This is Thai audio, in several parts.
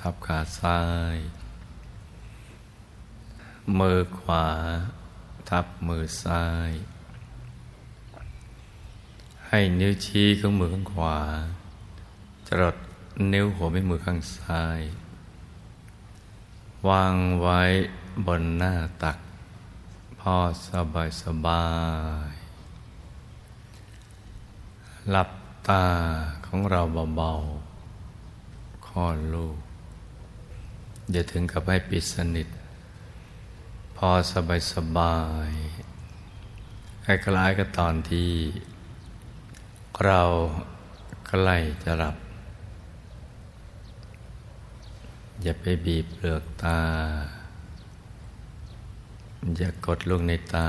ทับขาซ้าย มือขวา ทับมือซ้าย ให้นิ้วชี้ของมือข้างขวาจรดนิ้วหัวแม่มือข้างซ้าย วางไว้บนหน้าตัก พอสบายสบาย หลับตาของเราเบาๆคลอดลูก อย่าถึงกับให้ปิดสนิท พอสบายสบายคล้ายๆกับตอนที่เราใกล้จะหลับ อย่าไปบีบเปลือกตา อย่ากดลูกในตา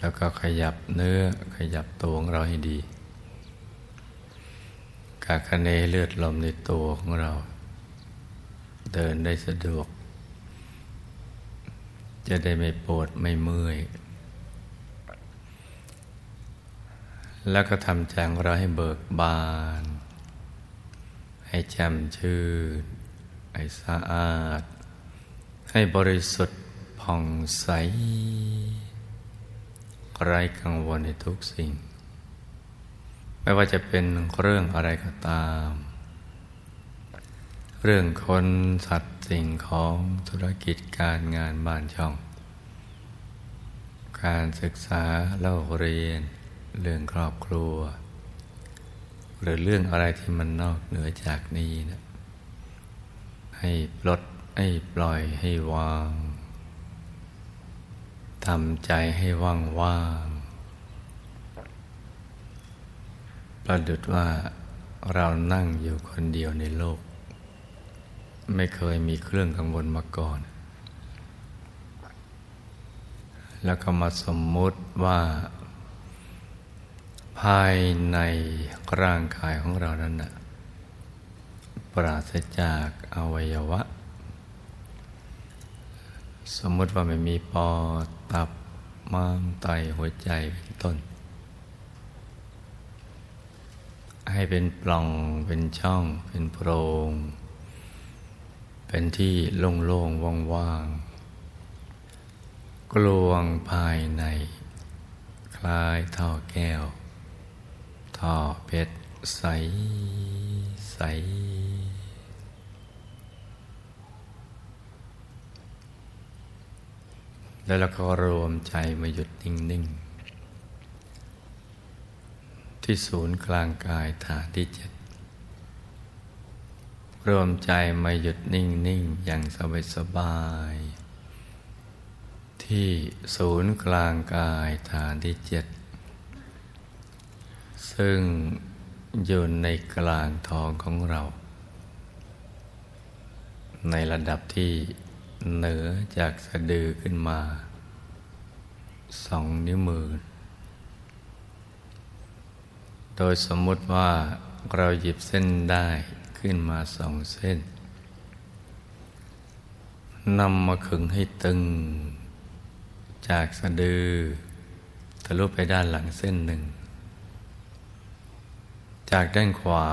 แล้วก็ขยับเนื้อขยับตัวของเราให้ดี กาคะเนเลือดลมในตัวของเรา เดินได้สะดวก จะได้ไม่ปวดไม่เมื่อย แล้วก็ทำใจของเราให้เบิกบาน ให้แจ่มชื่น ให้สะอาด ให้บริสุทธิ์ผ่องใสไร้กังวลในทุกสิ่ง ไม่ว่าจะเป็นเรื่องอะไรก็ตาม เรื่องคนสัตว์สิ่งของธุรกิจการงานบ้านช่อง การศึกษาเล่าเรียน เรื่องครอบครัว หรือเรื่องอะไรที่มันนอกเหนือจากนี้นะให้ปลดให้ปล่อยให้วางทำใจให้ว่างว่าง ประดุดว่าเรานั่งอยู่คนเดียวในโลก ไม่เคยมีเครื่องกังวลมาก่อน แล้วก็มาสมมุติว่า ภายในร่างกายของเรานั้นนะปราศจากอวัยวะ สมมติว่าไม่มีปอดตับม้ามไตหัวใจเป็นต้น ให้เป็นปล่อง เป็นช่อง เป็นโพรง เป็นที่โล่งๆว่างๆ กลวงภายใน คล้ายท่อแก้ว ท่อเพชรใสใสแล้วเราก็รวมใจมาหยุดนิ่งๆ ที่ศูนย์กลางกายฐานที่เจ็ดรวมใจมาหยุดนิ่งนิ่งอย่างสบายสบาย ที่ศูนย์กลางกายฐานที่เจ็ดซึ่งอยู่ในกลางท้องของเรา ในระดับที่เหนือจากสะดือขึ้นมาสองนิ้วมือ โดยสมมุติว่าเราหยิบเส้นได้ขึ้นมาสองเส้นนำมาขึงให้ตึง จากสะดือทะลุไปด้านหลังเส้นหนึ่ง จากด้านขวา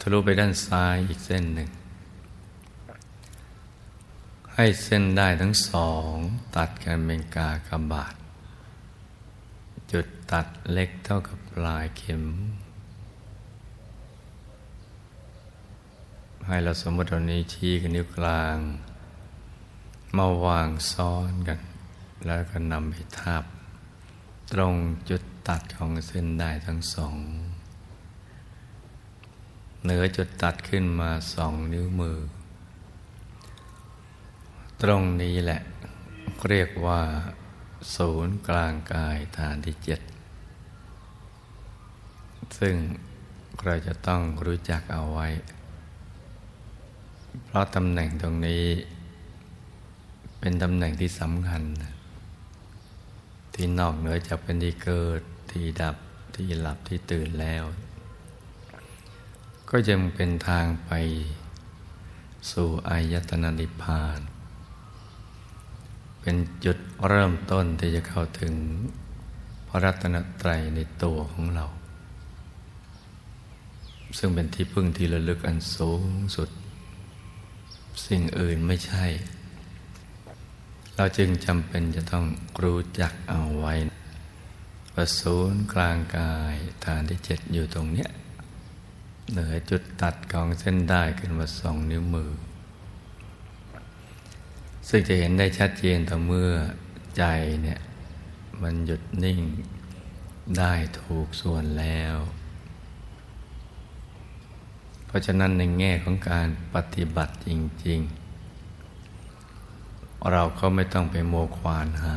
ทะลุไปด้านซ้ายอีกเส้นหนึ่ง ให้เส้นได้ทั้งสอง ตัดกันเป็นกากบาท จุดตัดเล็กเท่ากับปลายเข็ม ให้เราสมมติตอนนี้ชี้กับนิ้วกลาง มาวางซ้อนกัน แล้วก็นำไปทับตรงจุดตัดของเส้นได้ทั้งสอง เหนือจุดตัดขึ้นมาสองนิ้วมือ ตรงนี้แหละเรียกว่า ศูนย์กลางกายฐานที่เจ็ดซึ่งเราจะต้องรู้จักเอาไว้ เพราะตำแหน่งตรงนี้ เป็นตำแหน่งที่สำคัญ ที่นอกเหนือจากเป็นที่เกิด ที่ดับที่หลับที่ตื่นแล้ว ก็ยังเป็นทางไปสู่อายตนะนิพพาน เป็นจุดเริ่มต้นที่จะเข้าถึงพระรัตนตรัยในตัวของเรา ซึ่งเป็นที่พึ่งที่ระลึกอันสูงสุด สิ่งอื่นไม่ใช่ เราจึงจำเป็นจะต้องรู้จักเอาไว้ประศูนย์กลางกายฐานที่เจ็ดอยู่ตรงเนี้ยเหนือจุดตัดของเส้นได้ขึ้นมาสองนิ้วมือ ซึ่งจะเห็นได้ชัดเจนต่อเมื่อใจเนี่ย มันหยุดนิ่งได้ถูกส่วนแล้ว เพราะฉะนั้นในแง่ของการปฏิบัติจริง ๆ เราก็ไม่ต้องไปโมควานหา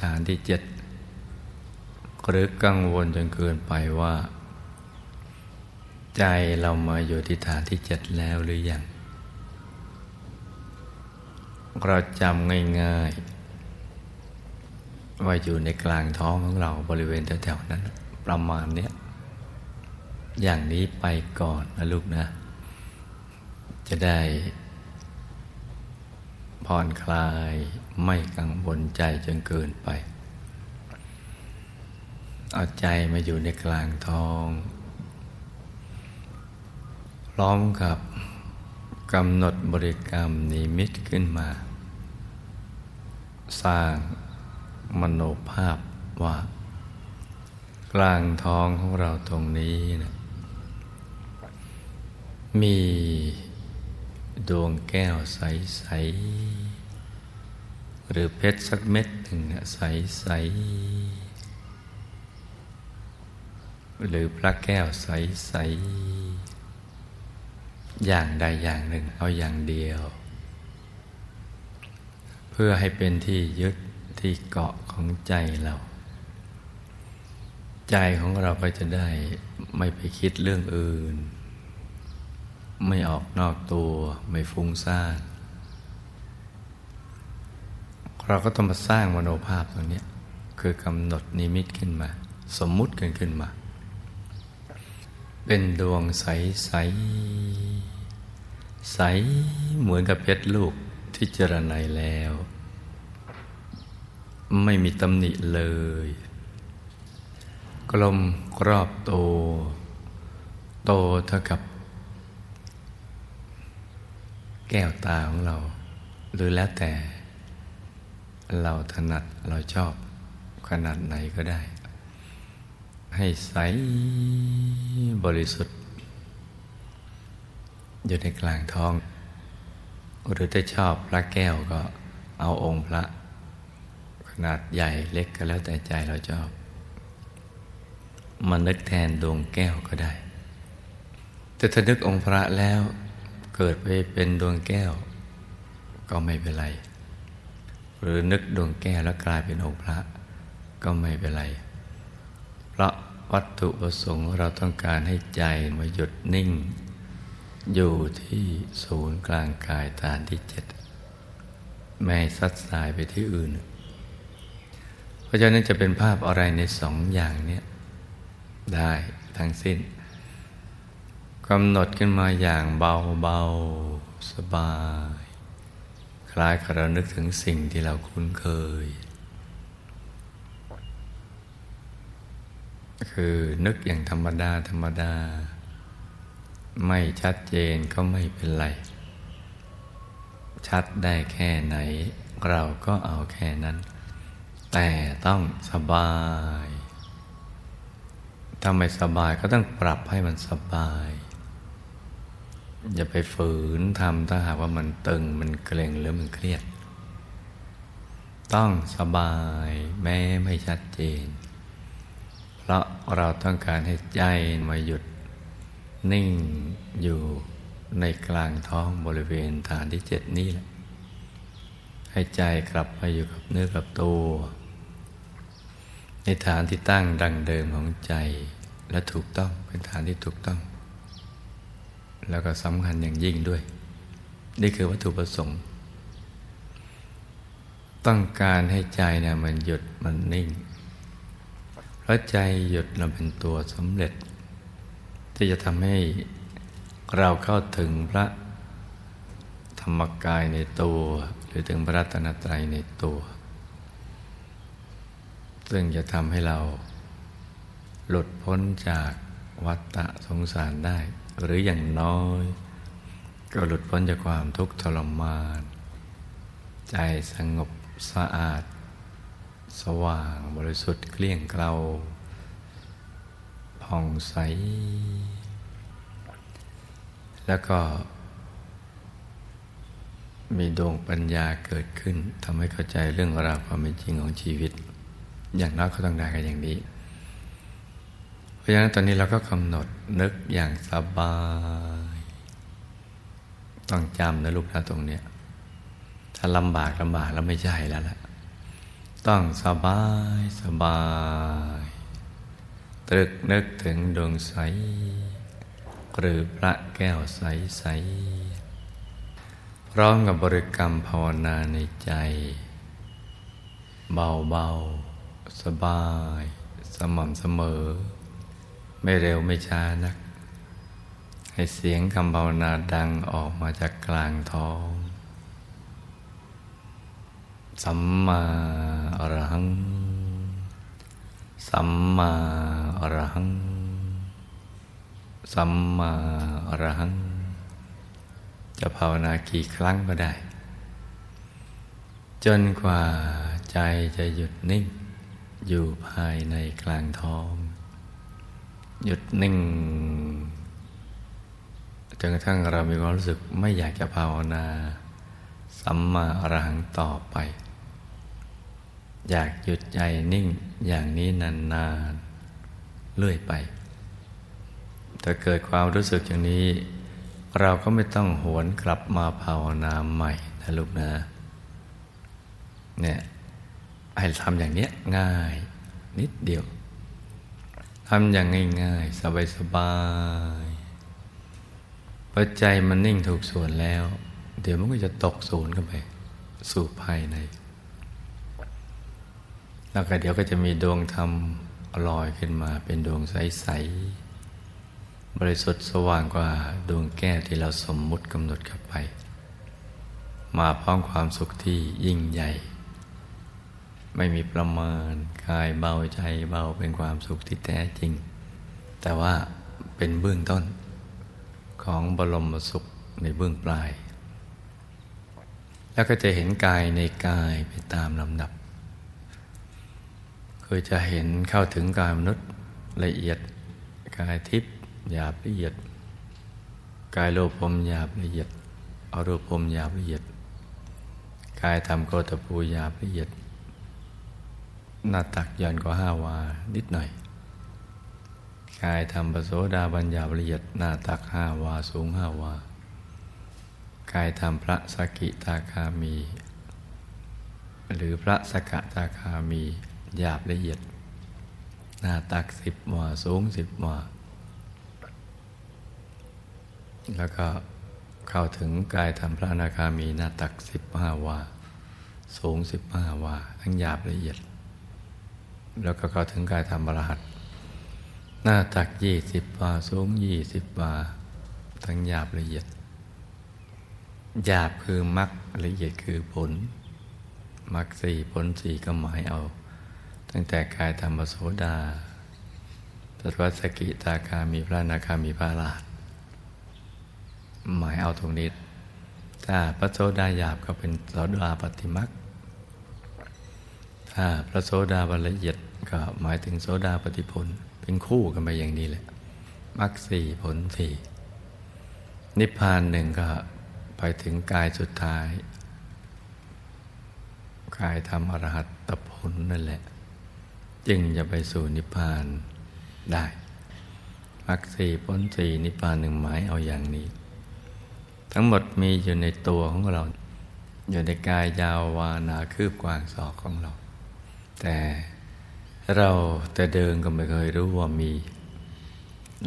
ฐานที่เจ็ดหรือกังวลจนเกินไปว่า ใจเรามาอยู่ที่ฐานที่เจ็ดแล้วหรือยัง เราจำง่ายๆ ว่าอยู่ในกลางท้องของเราบริเวณแถวๆนั้น ประมาณเนี้ยอย่างนี้ไปก่อนนะลูกนะ จะได้ผ่อนคลายไม่กังวลใจจนเกินไป เอาใจมาอยู่ในกลางท้อง พร้อมกับกำหนดบริกรรมนิมิตขึ้นมา สร้างมโนภาพว่า กลางท้องของเราตรงนี้นะมีดวงแก้วใส ๆ หรือเพชรสักเม็ดหนึ่งใส ๆ หรือพระแก้วใส ๆ อย่างใดอย่างหนึ่งเอาอย่างเดียว พื่อให้เป็นที่ยึดที่เกาะของใจเรา ใจของเราก็จะได้ไม่ไปคิดเรื่องอื่น ไม่ออกนอกตัวไม่ฟุ้งซ่านเราก็ต้องมาสร้างมโนภาพตรงนี้คือกำหนดนิมิตขึ้นมา สมมุติกันขึ้นมา เป็นดวงใสใสใสเหมือนกับเพชรลูกที่เจรไนแล้ว ไม่มีตำหนิเลย กลมกรอบโต โตเท่ากับ แก้วตาของเรา หรือแล้วแต่ เราถนัดเราชอบขนาดไหนก็ได้ ให้ใสบริสุทธิ์ อยู่ในกลางท้อง หรือถ้าชอบพระแก้วก็เอาองค์พระ นาดใหญ่เล็กก็แล้วแต่ใจเราชอบมันนึกแทนดวงแก้วก็ได้ แต่ถ้านึกองค์พระแล้วเกิดไปเป็นดวงแก้ว ก็ไม่เป็นไร หรือนึกดวงแก้วแล้วกลายเป็นองค์พระ ก็ไม่เป็นไรพราะวัตถุประสงค์เราต้องการให้ใจมาหยุดนิ่ง อยู่ที่ศูนย์กลางกายฐานที่เจ็ดไม่ซัดสายไปที่อื่น เพราะฉะนั้นจะเป็นภาพอะไรในสองอย่างนี้ได้ทั้งสิ้นกำหนดขึ้นมาอย่างเบาเบาสบาย คล้ายกับเรานึกถึงสิ่งที่เราคุ้นเคย คือนึกอย่างธรรมดาธรรมดา ไม่ชัดเจนก็ไม่เป็นไร ชัดได้แค่ไหน เราก็เอาแค่นั้น แต่ต้องสบาย ถ้าไม่สบายก็ต้องปรับให้มันสบาย อย่าไปฝืนทำถ้าหากว่ามันตึงมันเกร็งหรือมันเครียด ต้องสบายแม้ไม่ชัดเจน เพราะเราต้องการให้ใจมาหยุดนิ่งอยู่ในกลางท้องบริเวณฐานที่เจ็ดนี้แหละให้ใจกลับมาอยู่กับเนื้อกับตัว ในฐานที่ตั้งดังเดิมของใจ และถูกต้องเป็นฐานที่ถูกต้อง แล้วก็สำคัญอย่างยิ่งด้วย นี่คือวัตถุประสงค์ ต้องการให้ใจเนี่ยมันหยุดมันนิ่ง เพราะใจหยุดเราเป็นตัวสำเร็จ ที่จะทำให้เราเข้าถึงพระธรรมกายในตัว หรือถึงพระรัตนตรัยในตัว ซึ่งจะทำให้เรา หลุดพ้นจากวัฏฏะสงสารได้ หรืออย่างน้อย ก็หลุดพ้นจากความทุกข์ทรมาน ใจสงบสะอาด สว่างบริสุทธิ์เกลี้ยงเกลาผ่องใส แล้วก็ มีดวงปัญญาเกิดขึ้นทำให้เข้าใจเรื่องราวความเป็นจริงของชีวิต อย่างน้อยก็ต้องได้กันอย่างนี้ เพราะฉะนั้นตอนนี้เราก็กำหนดนึกอย่างสบาย ต้องจำนะลูกนะตรงเนี้ยถ้าลำบากลำบากแล้วไม่ใช่แล้วล่ะ ต้องสบายสบาย ตรึกนึกถึงดวงใส หรือพระแก้วใสใสพร้อมกับบริกรรมภาวนาในใจ เบาๆ สบาย สม่ำเสมอ ไม่เร็วไม่ช้านัก ให้เสียงคำภาวนาดังออกมาจากกลางท้อง สัมมาอรหัง สัมมาอรหัง สัมมาอรหัง จะภาวนากี่ครั้งก็ได้ จนกว่าใจจะหยุดนิ่ง อยู่ภายในกลางท้อง หยุดนิ่งจนกระทั่งเรามีความรู้สึกไม่อยากจะภาวนาสัมมาอรหังต่อไป อยากหยุดใจนิ่งอย่างนี้นานๆเรื่อยไปถ้าเกิดความรู้สึกอย่างนี้ เราก็ไม่ต้องหวนกลับมาภาวนาใหม่นะลูกนะเนี่ย ให้ทำอย่างนี้ง่าย นิดเดียวทำอย่างง่ายๆ สบายๆพอใจมันนิ่งถูกส่วนแล้ว เดี๋ยวมันก็จะตกศูนย์กันไป สู่ภายใน แล้วก็เดี๋ยวก็จะมีดวงธรรมลอยขึ้นมาเป็นดวงใส ๆ บริสุทธิ์สว่างกว่าดวงแก้วที่เราสมมุติกำหนดกับไป มาพร้อมความสุขที่ยิ่งใหญ่ ไม่มีประมาณกายเบาใจเบาเป็นความสุขที่แท้จริง แต่ว่าเป็นเบื้องต้นของบรมสุขในเบื้องปลาย แล้วก็จะเห็นกายในกายไปตามลำดับ คือจะเห็นเข้าถึงกายมนุษย์ละเอียดกายทิพย์หยาบละเอียด กายโลภมหยาบละเอียดอรูปมหยาบละเอียด กายธรรมโกตภูหยาบละเอียด หน้าตักย่อนกว่าห้าวา นิดหน่อยกายทำปโสดาบัญญาละเอียดหน้าตักห้าวาสูงห้าวา กายทำพระสกิตาคามี หรือพระสกตาคามีหยาบละเอียด หน้าตักสิบวาสูงสิบวาแล้วก็เข้าถึงกายทำพระนาคามีหน้าตักสิบห้าวา สูงสิบห้าวา ทั้งหยาบละเอียด แล้วก็เข้าถึงกายธรรมรหัส หน้าตักยี่สิบวาสูงยี่สิบวาทั้งหยาบละเอียด หยาบคือมรรคละเอียดคือผลมรรคสี่ผลสี่ก็หมายเอา ตั้งแต่กายธรรมโสดาตัวัสกิตาคามีพระนาคามีพระราชหมายเอาตรงนี้ถ้าพระโสดาหยาบก็เป็นโสดาปฏิมรรคถ้าพระโสดาบันละเอียด ก็หมายถึงโสดาปฏิผลเป็นคู่กันไปอย่างนี้แหละมรรคสี่ผลสี่นิพพานหนึ่งก็ไปถึงกายสุดท้าย กายทำอรหัตตผลนั่นแหละ จึงจะไปสู่นิพพานได้มรรคสี่ผลสี่นิพพานหนึ่งหมายเอาอย่างนี้ ทั้งหมดมีอยู่ในตัวของเรา อยู่ในกายยาววานาคืบกว้างศอกของเรา แต่ เราแต่เดินก็ไม่เคยรู้ว่ามี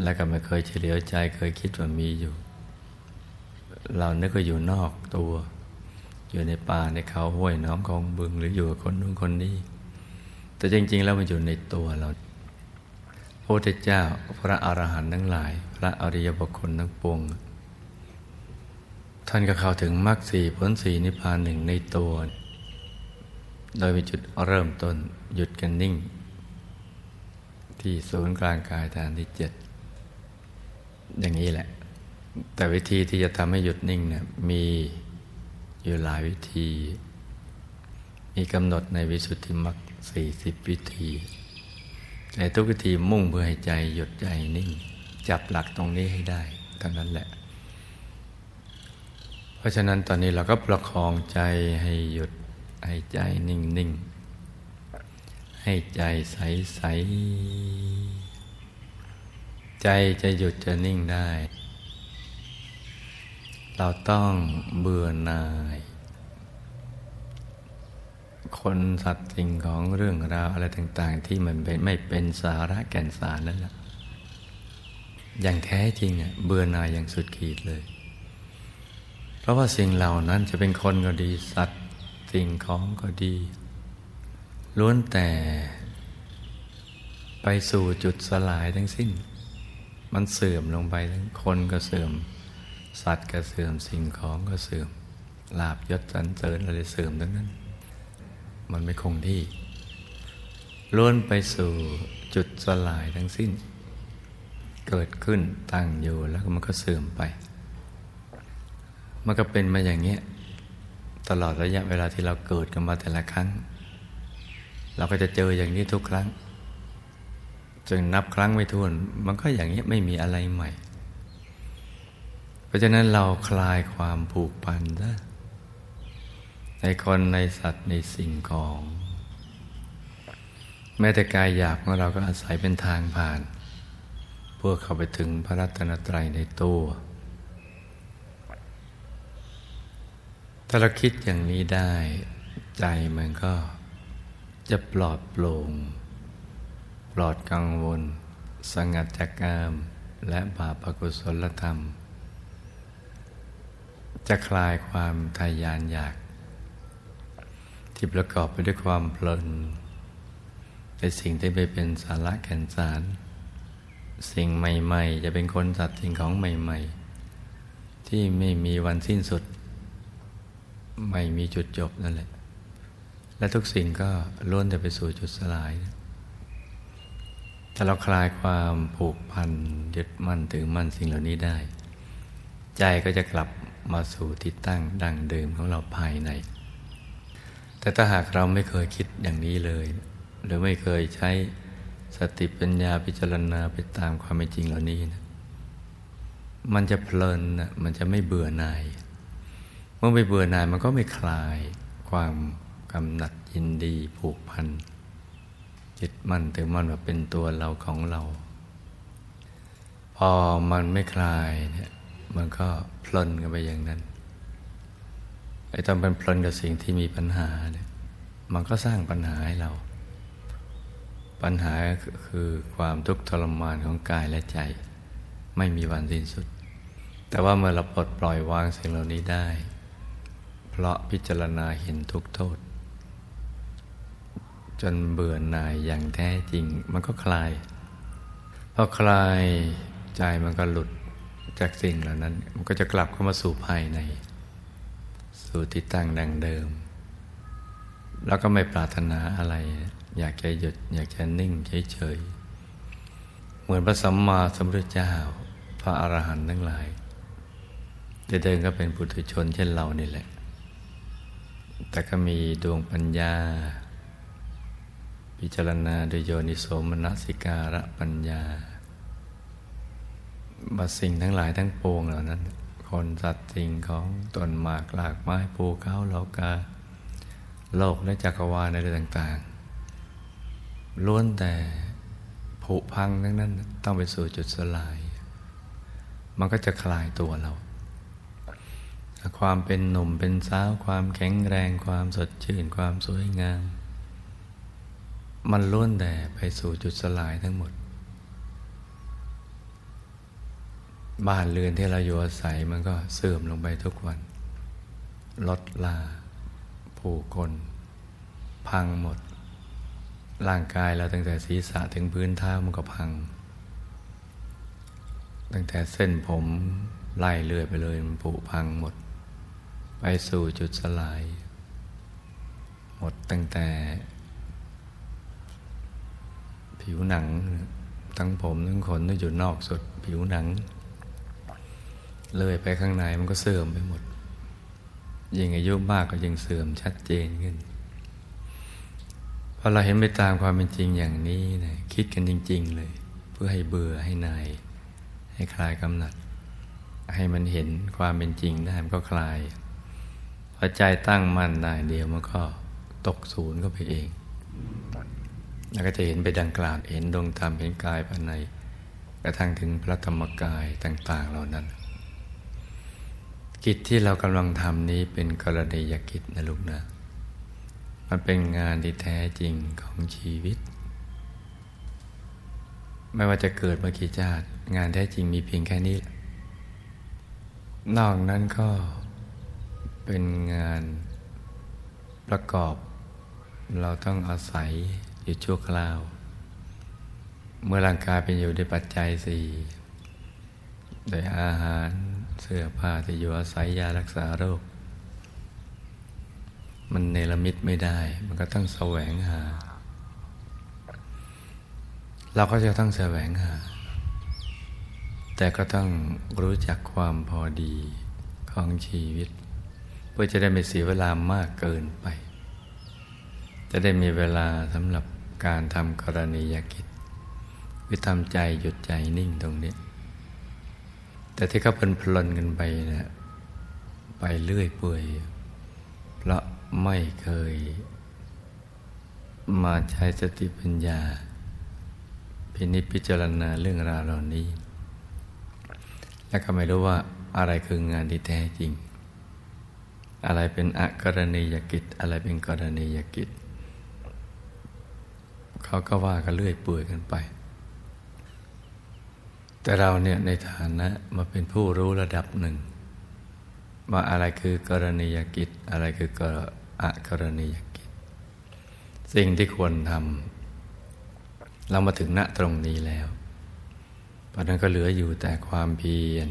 แล้วก็ไม่เคยเฉลียวใจเคยคิดว่ามีอยู่ เรานึกว่าอยู่นอกตัว อยู่ในป่าในเขาห้วยน้องคองบึงหรืออยู่กับคนนู้นคนนี้ แต่จริง ๆ แล้วมันอยู่ในตัวเราพระพุทธเจ้าพระอรหันต์ทั้งหลาย พระอริยบุคคลทั้งปวงท่านก็เข้าถึงมรรคสี่ผลสี่นิพพานหนึ่งในตัว โดยมีจุดเริ่มต้นหยุดกันนิ่ง ที่ศูนย์กลางกายฐานที่เจ็ดอย่างนี้แหละ แต่วิธีที่จะทำให้หยุดนิ่งเนะี่ยมีอยู่หลายวิธี มีกำหนดในวิสุทธิมรรคสี่สิบวิธี แต่ทุกวิธีมุ่งเพื่อให้ใจหยุดใจนิ่ง จับหลักตรงนี้ให้ได้เท่านั้นแหละ เพราะฉะนั้นตอนนี้เราก็ประคองใจให้หยุดให้ใจนิ่งนิ่ง ให้ใจใสใส ใจจะหยุดจะนิ่งได้ เราต้องเบื่อหน่าย คนสัตว์สิ่งของเรื่องราวอะไรต่าง ๆ ที่มันเป็นไม่เป็นสาระแก่นสารนั่นแหละอย่างแท้จริงอะเบื่อหน่ายอย่างสุดขีดเลย เพราะว่าสิ่งเหล่านั้นจะเป็นคนก็ดีสัตว์สิ่งของก็ดี ล้วนแต่ ไปสู่จุดสลายทั้งสิ้น มันเสื่อมลงไปทั้งคนก็เสื่อม สัตว์ก็เสื่อมสิ่งของก็เสื่อมลาบยศสันเสริญอะไรเสื่อมทั้งนั้น มันไม่คงที่ล้วนไปสู่จุดสลายทั้งสิ้น เกิดขึ้นตั้งอยู่แล้วมันก็เสื่อมไป มันก็เป็นมาอย่างนี้ตลอดระยะเวลาที่เราเกิดกันมาแต่ละครั้ง เราก็จะเจออย่างนี้ทุกครั้งจนนับครั้งไม่ถ้วน มันก็อย่างนี้ไม่มีอะไรใหม่ เพราะฉะนั้นเราคลายความผูกพันนะในคนในสัตว์ในสิ่งของ แม้แต่กายหยาบของเราก็อาศัยเป็นทางผ่าน เพื่อเข้าไปถึงพระรัตนตรัยในตัว ถ้าเราคิดอย่างนี้ได้ใจมันก็ จะปลอดโปร่ง ปลอดกังวล สงัดจากกามและบาปกุศลธรรม จะคลายความทายานอยาก ที่ประกอบไปด้วยความเพลินในสิ่งที่ไปเป็นสาระแก่นสาร สิ่งใหม่ ๆ จะเป็นคนสัตว์สิ่งของใหม่ ๆ ที่ไม่มีวันสิ้นสุด ไม่มีจุดจบนั่นแหละ และทุกสิ่งก็ล้วนแต่ไปสู่จุดสลาย ถ้าเราคลายความผูกพันยึดมั่นถือมั่นสิ่งเหล่านี้ได้ ใจก็จะกลับมาสู่ที่ตั้งดังเดิมของเราภายใน แต่ถ้าหากเราไม่เคยคิดอย่างนี้เลย หรือไม่เคยใช้สติปัญญาพิจารณาไปตามความเป็นจริงเหล่านี้นะมันจะเพลินนะมันจะไม่เบื่อหน่าย เมื่อไม่เบื่อหน่ายมันก็ไม่คลายความ กำหนัดยินดีผูกพันจิตมั่นถือมั่นว่าเป็นตัวเราของเรา พอมันไม่คลายเนี่ยมันก็พลนกันไปอย่างนั้นไอ้ตอนเป็นพลนกับสิ่งที่มีปัญหาเนี่ยมันก็สร้างปัญหาให้เรา ปัญหาคือความทุกข์ทรมานของกายและใจ ไม่มีวันสิ้นสุด แต่ว่าเมื่อเราปลดปล่อยวางสิ่งเหล่านี้ได้ เพราะพิจารณาเห็นทุกโทษ จนเบื่อหน่ายอย่างแท้จริง มันก็คลายพอคลายใจมันก็หลุดจากสิ่งเหล่านั้น มันก็จะกลับเข้ามาสู่ภายใน สู่ที่ตั้งดังเดิม แล้วก็ไม่ปรารถนาอะไร อยากจะหยุด อยากจะนิ่งเฉยๆเหมือนพระสัมมาสัมพุทธเจ้า พระอรหันต์ทั้งหลายจะเดินก็เป็นปุถุชนเช่นเรานี่แหละ แต่ก็มีดวงปัญญา พิจารณาโดยโยนิโสมนสิการะปัญญาบัสิ่งทั้งหลายทั้งปวงเหล่านั้น คนสัตว์สิ่งของต้นหมากหลากไม้ภูเขาเหลากาโลกและจักรวาลอะไรต่างๆล้วนแต่ผุพังทั้งนั้นต้องไปสู่จุดสลาย มันก็จะคลายตัวเรา ความเป็นหนุ่มเป็นสาวความแข็งแรงความสดชื่นความสวยงาม มันล้วนแต่ไปสู่จุดสลายทั้งหมด บ้านเรือนที่เราอยู่อาศัยมันก็เสื่อมลงไปทุกวัน ลดลา ผู้คน พังหมด ร่างกายเราตั้งแต่ศีรษะถึงพื้นเท้ามันก็พัง ตั้งแต่เส้นผมไล่เลื่อยไปเลยมันผุพังหมด ไปสู่จุดสลาย หมดตั้งแต่ ผิวหนัง ทั้งผมทั้งขนที่อยู่นอกสุดผิวหนัง เลยไปข้างในมันก็เสื่อมไปหมด ยิ่งอายุมากก็ยิ่งเสื่อมชัดเจนขึ้นพอเราเห็นไปตามความเป็นจริงอย่างนี้นะคิดกันจริง ๆ เลย เพื่อให้เบื่อให้นายให้คลายกำหนัด ให้มันเห็นความเป็นจริงได้มันก็คลายพอใจตั้งมั่นได้เดียวมันก็ตกศูนย์ก็ไปเอง แล้วก็จะเห็นไปดังกล่าวเห็นดวงธรรมเห็นกายภายในกระทั่งถึงพระธรรมกายต่าง ๆ เหล่านั้น กิจที่เรากำลังทำนี้เป็นกรณียกิจนะลูกนะ มันเป็นงานที่แท้จริงของชีวิต ไม่ว่าจะเกิดมากี่ชาติ งานแท้จริงมีเพียงแค่นี้นอกนั้นก็เป็นงานประกอบ เราต้องอาศัย อยู่ชั่วคราว เมื่อร่างกายเป็นอยู่ในปัจจัยสี่โดยอาหารเสื้อผ้าที่อยู่อาศัยยารักษาโรค มันเนรมิตไม่ได้ มันก็ต้องแสวงหา เราก็จะต้องแสวงหา แต่ก็ต้องรู้จักความพอดีของชีวิต เพื่อจะได้ไม่เสียเวลามากเกินไป จะได้มีเวลาสำหรับการทำกรณียกิจวิทำใจหยุดใจนิ่งตรงนี้ แต่ที่เขาเพลินพลนกันไปนะไปเรื่อยเปื่อยเพราะไม่เคย มาใช้สติปัญญา พินิจพิจารณาเรื่องราวเหล่านี้ และก็ไม่รู้ว่าอะไรคืองานที่แท้จริง อะไรเป็นอกรณียกิจ อะไรเป็นกรณียกิจ เขาก็ว่ากันเรื่อยเปื่อยกันไป แต่เราเนี่ยในฐานะมาเป็นผู้รู้ระดับหนึ่ง ว่าอะไรคือกรณียกิจ อะไรคือกรอกรณียกิจ สิ่งที่ควรทำเรามาถึงณตรงนี้แล้วเพราะนั้นก็เหลืออยู่แต่ความเพียร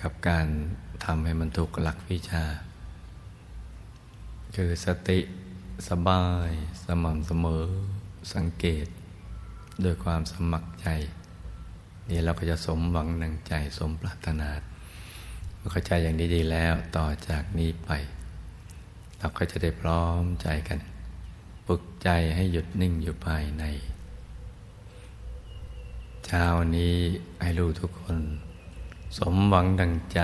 กับการทำให้มันถูกหลักวิชา คือสติสบายสม่ำเสมอ สังเกตด้วยความสมัครใจ นี่เราก็จะสมหวังนังใจสมปรารถนาเมื่อเข้าใจอย่างนี้ดีแล้วต่อจากนี้ไป เราก็จะได้พร้อมใจกันปึกใจให้หยุดนิ่งอยู่ภายใน เช้านี้ให้รู้ทุกคน สมหวังดังใจ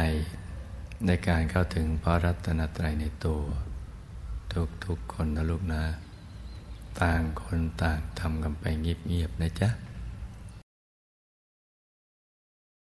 ในการเข้าถึงพระรัตนตรัยในตัว ทุกๆคนนะลูกนะ ต่างคนต่างทำกันไปเงียบๆนะจ๊ะ